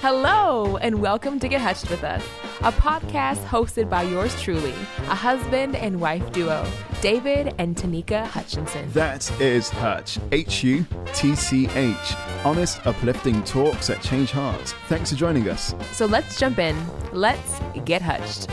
Hello, and welcome to Get Hutched with Us, a podcast hosted by yours truly, a husband and wife duo, David and Tanika Hutchinson. That is Hutch. H U T C H. Honest, uplifting talks that change hearts. Thanks for joining us. So let's jump in. Let's get hutched.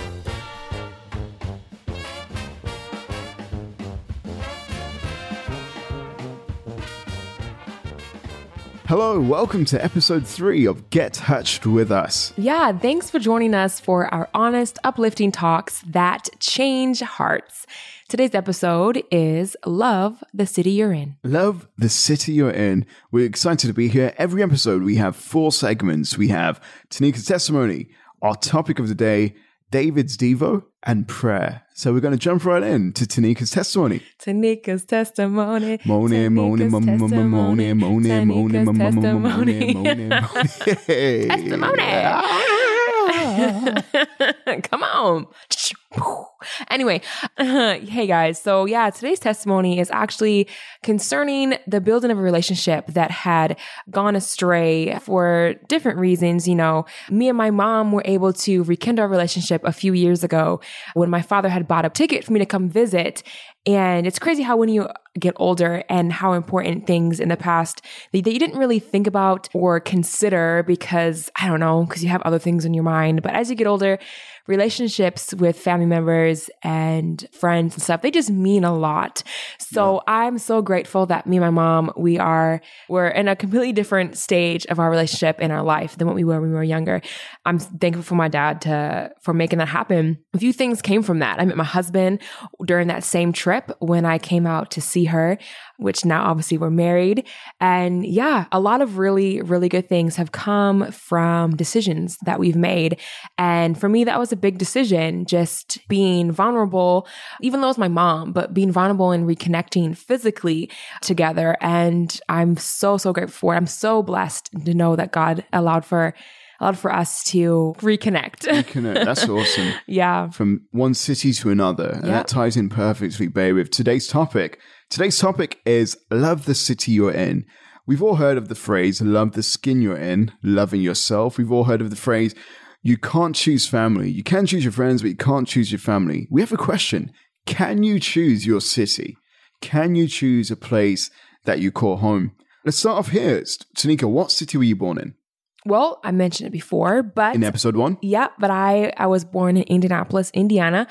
Hello, welcome to episode three of Get Hutched with Us. Yeah, thanks for joining us for our honest, uplifting talks that change hearts. Today's episode is Love the City You're In. Love the city you're in. We're excited to be here. Every episode, we have four segments. We have Tanika's testimony, our topic of the day, David's Devo, and prayer. So we're going to jump right in to Tanika's testimony. Tanika's testimony. Moaning, moaning, Tanika's moaning, moaning, moaning, moaning, moaning, moaning, testimony. moaning, Testimony. Ah. Come on. Anyway, hey guys. So, yeah, today's testimony is actually concerning the building of a relationship that had gone astray for different reasons. You know, me and my mom were able to rekindle our relationship a few years ago when my father had bought a ticket for me to come visit. And it's crazy how when you get older and how important things in the past that you didn't really think about or consider because I don't know, because you have other things in your mind. But as you get older, relationships with family members and friends and stuff, they just mean a lot. So I'm so grateful that me and my mom, we are, we're in a completely different stage of our relationship in our life than what we were when we were younger. I'm thankful for my dad to, for making that happen. A few things came from that. I met my husband during that same trip when I came out to see her, which now obviously we're married. And yeah, a lot of really, really good things have come from decisions that we've made. And for me, that was a big decision, just being vulnerable, even though it's my mom, but being vulnerable and reconnecting physically together. And I'm so, so grateful for it. I'm so blessed to know that God allowed for allowed for us to reconnect. Connect. That's awesome. yeah. From one city to another. And Yeah. that ties in perfectly, babe, with today's topic. Today's topic is love the city you're in. We've all heard of the phrase love the skin you're in, loving yourself. We've all heard of the phrase you can't choose family. You can choose your friends, but you can't choose your family. We have a question. Can you choose your city? Can you choose a place that you call home? Let's start off here. Tanika, what city were you born in? Well, I mentioned it before, but In episode one? yeah, but I I was born in Indianapolis, Indiana,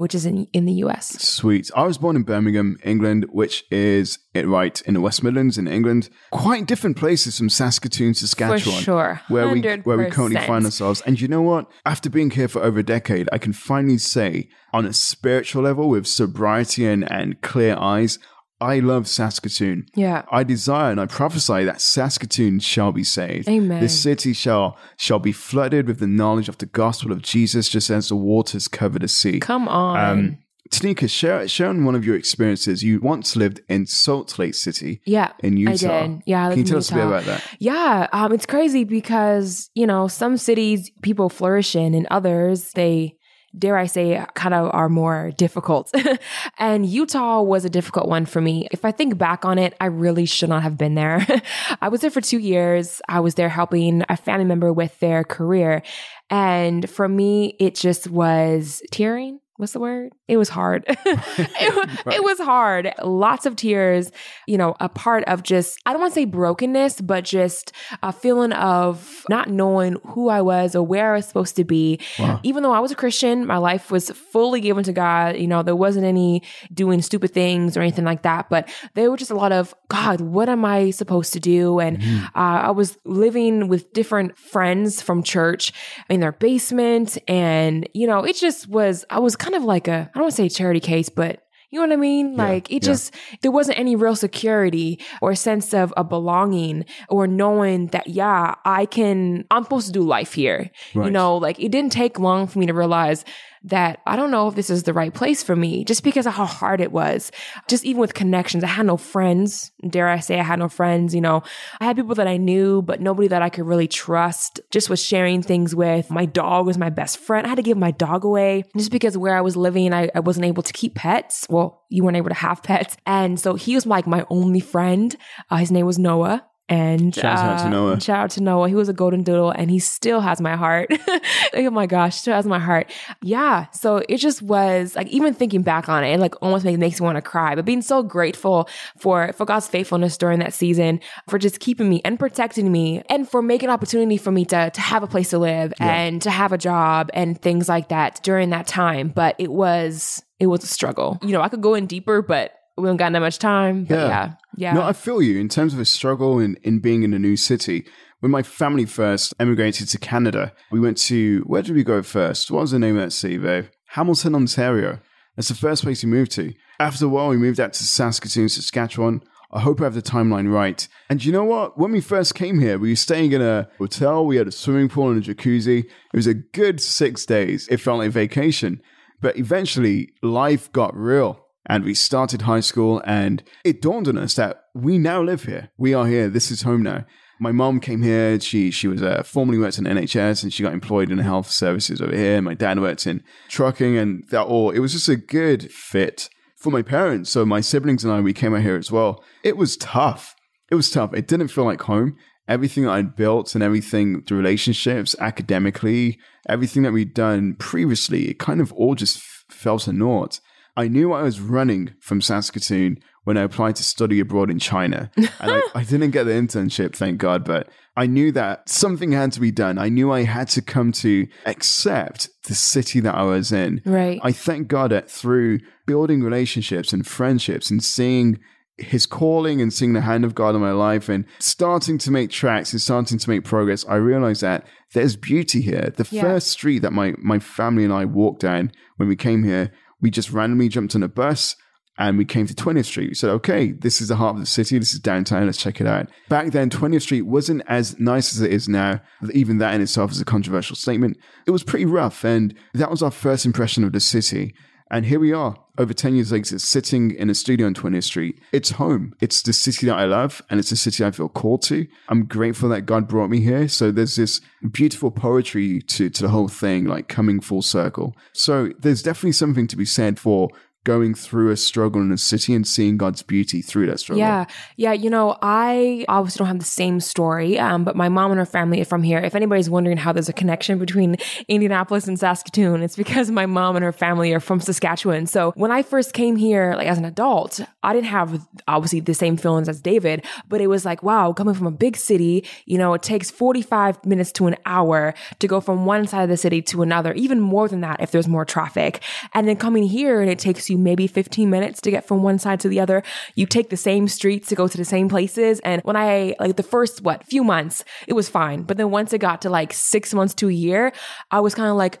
which is in in the US. Sweet. I was born in Birmingham, England, which is it right in the West Midlands in England. Quite different places from Saskatoon, Saskatchewan. sure. Where we where we currently find ourselves. And you know what? After being here for over a decade, I can finally say on a spiritual level with sobriety and, and clear eyes, I love Saskatoon. Yeah. I desire and I prophesy that Saskatoon shall be saved. Amen. This city shall shall be flooded with the knowledge of the gospel of Jesus, just as the waters cover the sea. Come on. Um, Tanika, share, share on one of your experiences. You once lived in Salt Lake City yeah. in Utah. I did. Yeah. I Can you tell us a bit about that? Yeah, um, it's crazy because you know some cities people flourish in, and others they dare I say kind of are more difficult. and Utah was a difficult one for me. If I think back on it, I really should not have been there. I was there for two years. I was there helping a family member with their career, and for me, it just was tearing. What's the word? It was hard. it, wa- it was hard. Lots of tears, you know, a part of just, I don't want to say brokenness, but just a feeling of not knowing who I was or where I was supposed to be. Wow. Even though I was a Christian, my life was fully given to God. You know, there wasn't any doing stupid things or anything like that, but there were just a lot of, God, what am I supposed to do? And Mm-hmm. uh, I was living with different friends from church in their basement. And, you know, it just was, I was kind of like a, I don't want to say charity case, but you know what I mean? Like it yeah. just, there wasn't any real security or sense of a belonging or knowing that, yeah, I can, I'm supposed to do life here. You know, like it didn't take long for me to realize that I don't know if this is the right place for me just because of how hard it was. Just even with connections, I had no friends. Dare I say I had no friends, you know. I had people that I knew, but nobody that I could really trust. Just was sharing things with. My dog was my best friend. I had to give my dog away just because where I was living, I, I wasn't able to keep pets. Well, you weren't able to have pets. And so he was like my only friend. Uh, his name was Noah. And shout out to uh, Noah. Shout out to Noah. He was a golden doodle and he still has my heart. oh my gosh, still has my heart. Yeah. So it just was like even thinking back on it, it like almost makes, makes me want to cry. But being so grateful for for God's faithfulness during that season, for just keeping me and protecting me, and for making opportunity for me to to have a place to live Yeah. and to have a job and things like that during that time. But it was it was a struggle. You know, I could go in deeper, but we don't got that much time. But Yeah. yeah. Yeah. No, I feel you in terms of a struggle in, in being in a new city. When my family first emigrated to Canada, we went to, where did we go first? What was the name of that city, babe? Hamilton, Ontario. That's the first place we moved to. After a while, we moved out to Saskatoon, Saskatchewan. I hope I have the timeline right. And you know what? When we first came here, we were staying in a hotel. We had a swimming pool and a jacuzzi. It was a good six days. It felt like vacation. But eventually, life got real and we started high school and it dawned on us that we now live here. We are here. This is home now. My mom came here. She she was uh, formerly worked in NHS and she got employed in health services over here. My dad worked in trucking and that all. It was just a good fit for my parents. So my siblings and I we came out here as well. It was tough. It was tough. It didn't feel like home. Everything that I'd built and everything, the relationships, academically, everything that we'd done previously, it kind of all just fell to naught. I knew I was running from Saskatoon when I applied to study abroad in China. And I, I didn't get the internship, thank God, but I knew that something had to be done. I knew I had to come to accept the city that I was in. Right. I thank God that through building relationships and friendships and seeing his calling and seeing the hand of God in my life and starting to make tracks and starting to make progress, I realized that there's beauty here. The Yeah. first street that my, my family and I walked down when we came here, we just randomly jumped on a bus and we came to 20th Street. We said, okay, this is the heart of the city. This is downtown. Let's check it out. Back then, 20th Street wasn't as nice as it is now. Even that in itself is a controversial statement. It was pretty rough. And that was our first impression of the city. And here we are, over 10 years later, sitting in a studio on 20th Street. It's home. It's the city that I love, and it's a city I feel called to. I'm grateful that God brought me here. So there's this beautiful poetry to, to the whole thing, like coming full circle. So there's definitely something to be said for going through a struggle in a city and seeing God's beauty through that struggle. Yeah. Yeah. You know, I obviously don't have the same story, um, but my mom and her family are from here. If anybody's wondering how there's a connection between Indianapolis and Saskatoon, it's because my mom and her family are from Saskatchewan. So when I first came here, like as an adult, I didn't have obviously the same feelings as David, but it was like, wow, coming from a big city, you know, it takes 45 minutes to an hour to go from one side of the city to another, even more than that if there's more traffic. And then coming here and it takes you maybe 15 minutes to get from one side to the other. You take the same streets to go to the same places. And when I, like the first, what, few months, it was fine. But then once it got to like six months to a year, I was kind of like,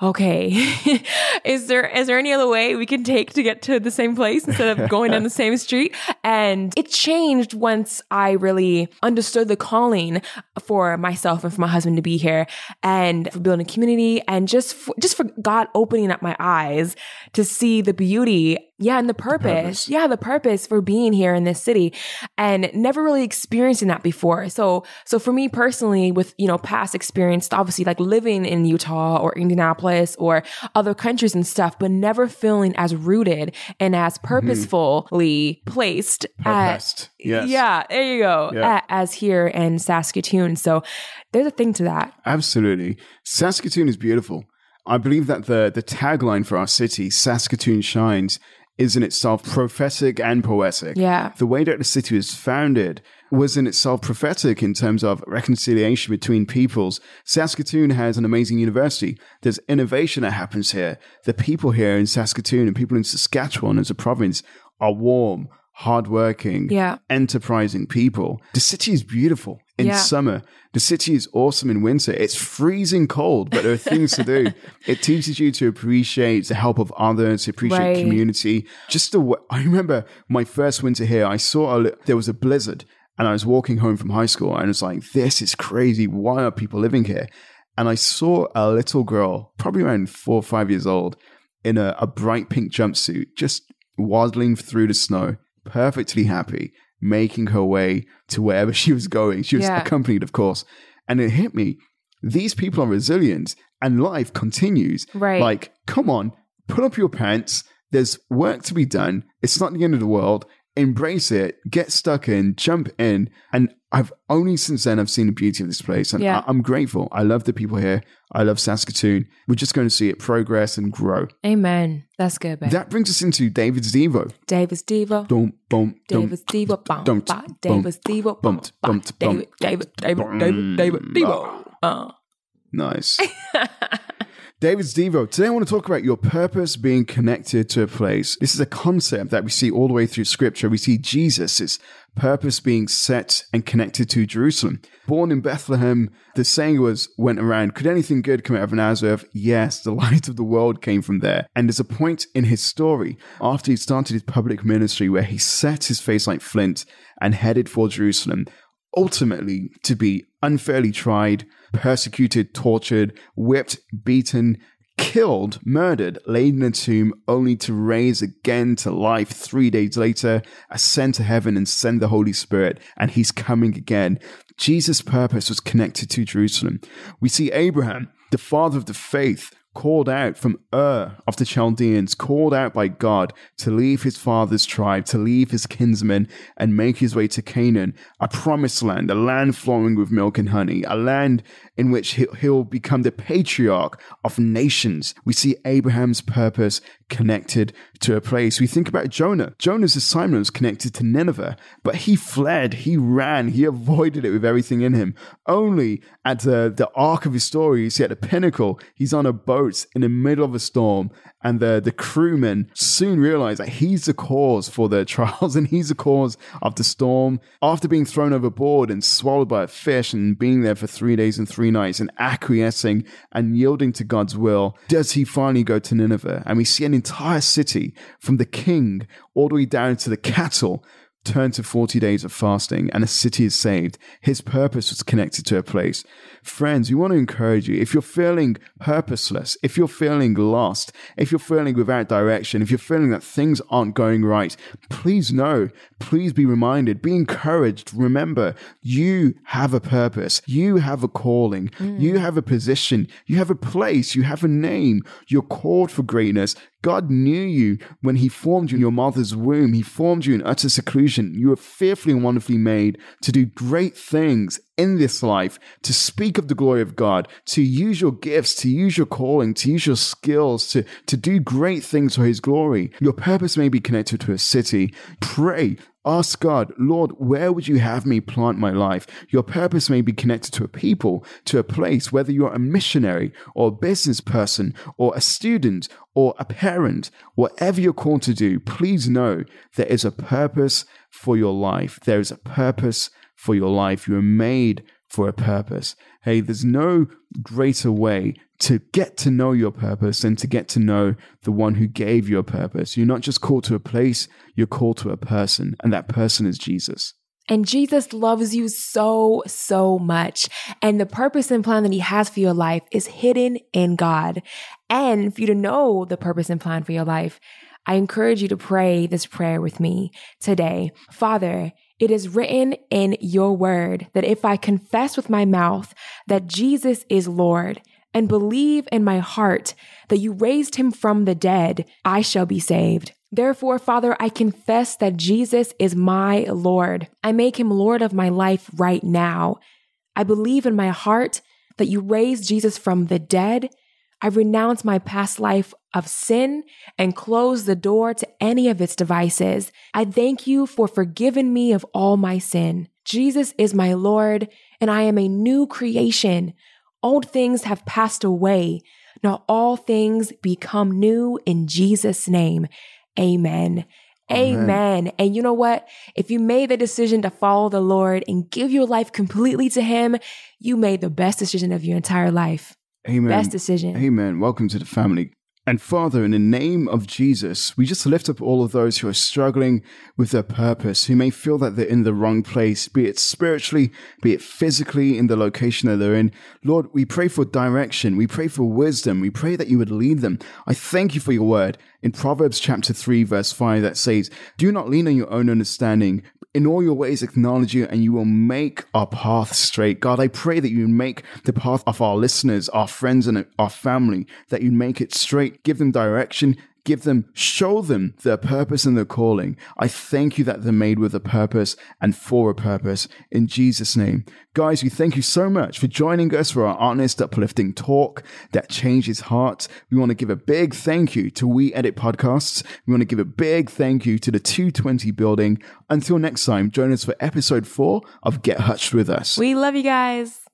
okay, is there, is there any other way we can take to get to the same place instead of going down the same street? And it changed once I really understood the calling for myself and for my husband to be here and for building a community and just, for, just for God opening up my eyes to see the beauty yeah, and the purpose. purpose. Yeah, the purpose for being here in this city and never really experiencing that before. So, so for me personally, with, you know, past experience, obviously like living in Utah or Indianapolis or other countries and stuff, but never feeling as rooted and as mm-hmm. purposefully placed at, Purposed. Yes. yeah, there you go, Yeah. a- as here in Saskatoon. So there's a thing to that. Absolutely. Saskatoon is beautiful. I believe that the, the tagline for our city, Saskatoon Shines, is in itself prophetic and poetic. Yeah. The way that the city was founded was in itself prophetic in terms of reconciliation between peoples. Saskatoon has an amazing university. There's innovation that happens here. The people here in Saskatoon and people in Saskatchewan as a province are warm, hardworking, Yeah. enterprising people. The city is beautiful in Yeah. summer. The city is awesome in winter. It's freezing cold, but there are things to do. It teaches you to appreciate the help of others, to appreciate Right. community. Just the way, I remember my first winter here, I saw a, there was a blizzard and I was walking home from high school and it's like, this is crazy. Why are people living here? and I saw a little girl, probably around four or five years old, in a, a bright pink jumpsuit, just waddling through the snow, perfectly happy, making her way to wherever she was going. She was Yeah. accompanied, of course. And it hit me. These people are resilient and life continues. Right. Like, come on, pull up your pants. There's work to be done. It's not the end of the world. Embrace it, get stuck in, jump in. And I've only since then I've seen the beauty of this place. And Yeah. I- I'm grateful. I love the people here. I love Saskatoon. We're just going to see it progress and grow. Amen. That's good, babe. That brings us into David's Devo. David's Devo. Dum, bum, dum. David Stevo. Bum, dum, ba. bum, David bumped, bumped, David. David, David, David, David, Devo. Nice. David's Devo. Today I want to talk about your purpose being connected to a place. This is a concept that we see all the way through scripture. We see Jesus' purpose being set and connected to Jerusalem. Born in Bethlehem, the saying was went around, could anything good come out of Nazareth? Yes, the light of the world came from there. And there's a point in his story after he started his public ministry where he set his face like flint and headed for Jerusalem ultimately to be unfairly tried, persecuted, tortured, whipped, beaten, killed, murdered, laid in a tomb, only to raise again to life three days later, ascend to heaven and send the Holy Spirit, and he's coming again. Jesus' purpose was connected to Jerusalem. We see Abraham, the father of the faith, called out from Ur of the Chaldeans, called out by God to leave his father's tribe, to leave his kinsmen, and make his way to Canaan, a promised land, a land flowing with milk and honey, a land in which he- he'll become the patriarch of nations. We see Abraham's purpose connected to a place. We think about Jonah. Jonah's assignment was connected to Nineveh, but he fled, he ran, he avoided it with everything in him. Only at the, the arc of his story, you see at the pinnacle, he's on a boat in the middle of a storm, and the, the crewmen soon realize that he's the cause for the trials and he's the cause of the storm. After being thrown overboard and swallowed by a fish and being there for three days and three nights and acquiescing and yielding to God's will, does he finally go to Nineveh? And we see an entire city from the king all the way down to the cattle turn to 40 days of fasting and a city is saved. His purpose was connected to a place. Friends, we want to encourage you. If you're feeling purposeless, if you're feeling lost, if you're feeling without direction, if you're feeling that things aren't going right, please know, please be reminded, be encouraged. Remember, you have a purpose. You have a calling. You mm. have a position. You have a place. You have a name. You're called for greatness. God knew you when He formed you in your mother's womb. He formed you in utter seclusion. You were fearfully and wonderfully made to do great things in this life, to speak of the glory of God, to use your gifts, to use your calling, to use your skills, to, to do great things for His glory. Your purpose may be connected to a city. Pray. Ask God, Lord, where would you have me plant my life? Your purpose may be connected to a people, to a place, whether you're a missionary or a business person or a student or a parent, whatever you're called to do, please know there is a purpose for your life. There is a purpose for your life. You are made for a purpose. Hey, there's no greater way to get to know your purpose than to get to know the one who gave you a purpose. You're not just called to a place, you're called to a person, and that person is Jesus. And Jesus loves you so, so much. And the purpose and plan that he has for your life is hidden in God. And for you to know the purpose and plan for your life, I encourage you to pray this prayer with me today. Father, it is written in your word that if I confess with my mouth that Jesus is Lord and believe in my heart that you raised him from the dead, I shall be saved. Therefore, Father, I confess that Jesus is my Lord. I make him Lord of my life right now. I believe in my heart that you raised Jesus from the dead. I renounce my past life of sin and close the door to any of its devices. I thank you for forgiving me of all my sin. Jesus is my Lord, and I am a new creation. Old things have passed away. Now all things become new in Jesus' name. Amen. Amen. Amen. And you know what? If you made the decision to follow the Lord and give your life completely to Him, you made the best decision of your entire life. Amen. Best decision. Amen. Welcome to the family. And Father, in the name of Jesus, we just lift up all of those who are struggling with their purpose, who may feel that they're in the wrong place, be it spiritually, be it physically in the location that they're in. Lord, we pray for direction. We pray for wisdom. We pray that you would lead them. I thank you for your word in Proverbs chapter 3, verse 5, that says, Do not lean on your own understanding. In all your ways, acknowledge you, and you will make our path straight. God, I pray that you make the path of our listeners, our friends, and our family, that you make it straight, give them direction, give them, show them their purpose and their calling. I thank you that they're made with a purpose and for a purpose in Jesus' name. Guys, we thank you so much for joining us for our honest, uplifting talk that changes hearts. We want to give a big thank you to We Edit Podcasts. We want to give a big thank you to the 220 building. Until next time, join us for episode four of Get Hutched with Us. We love you guys.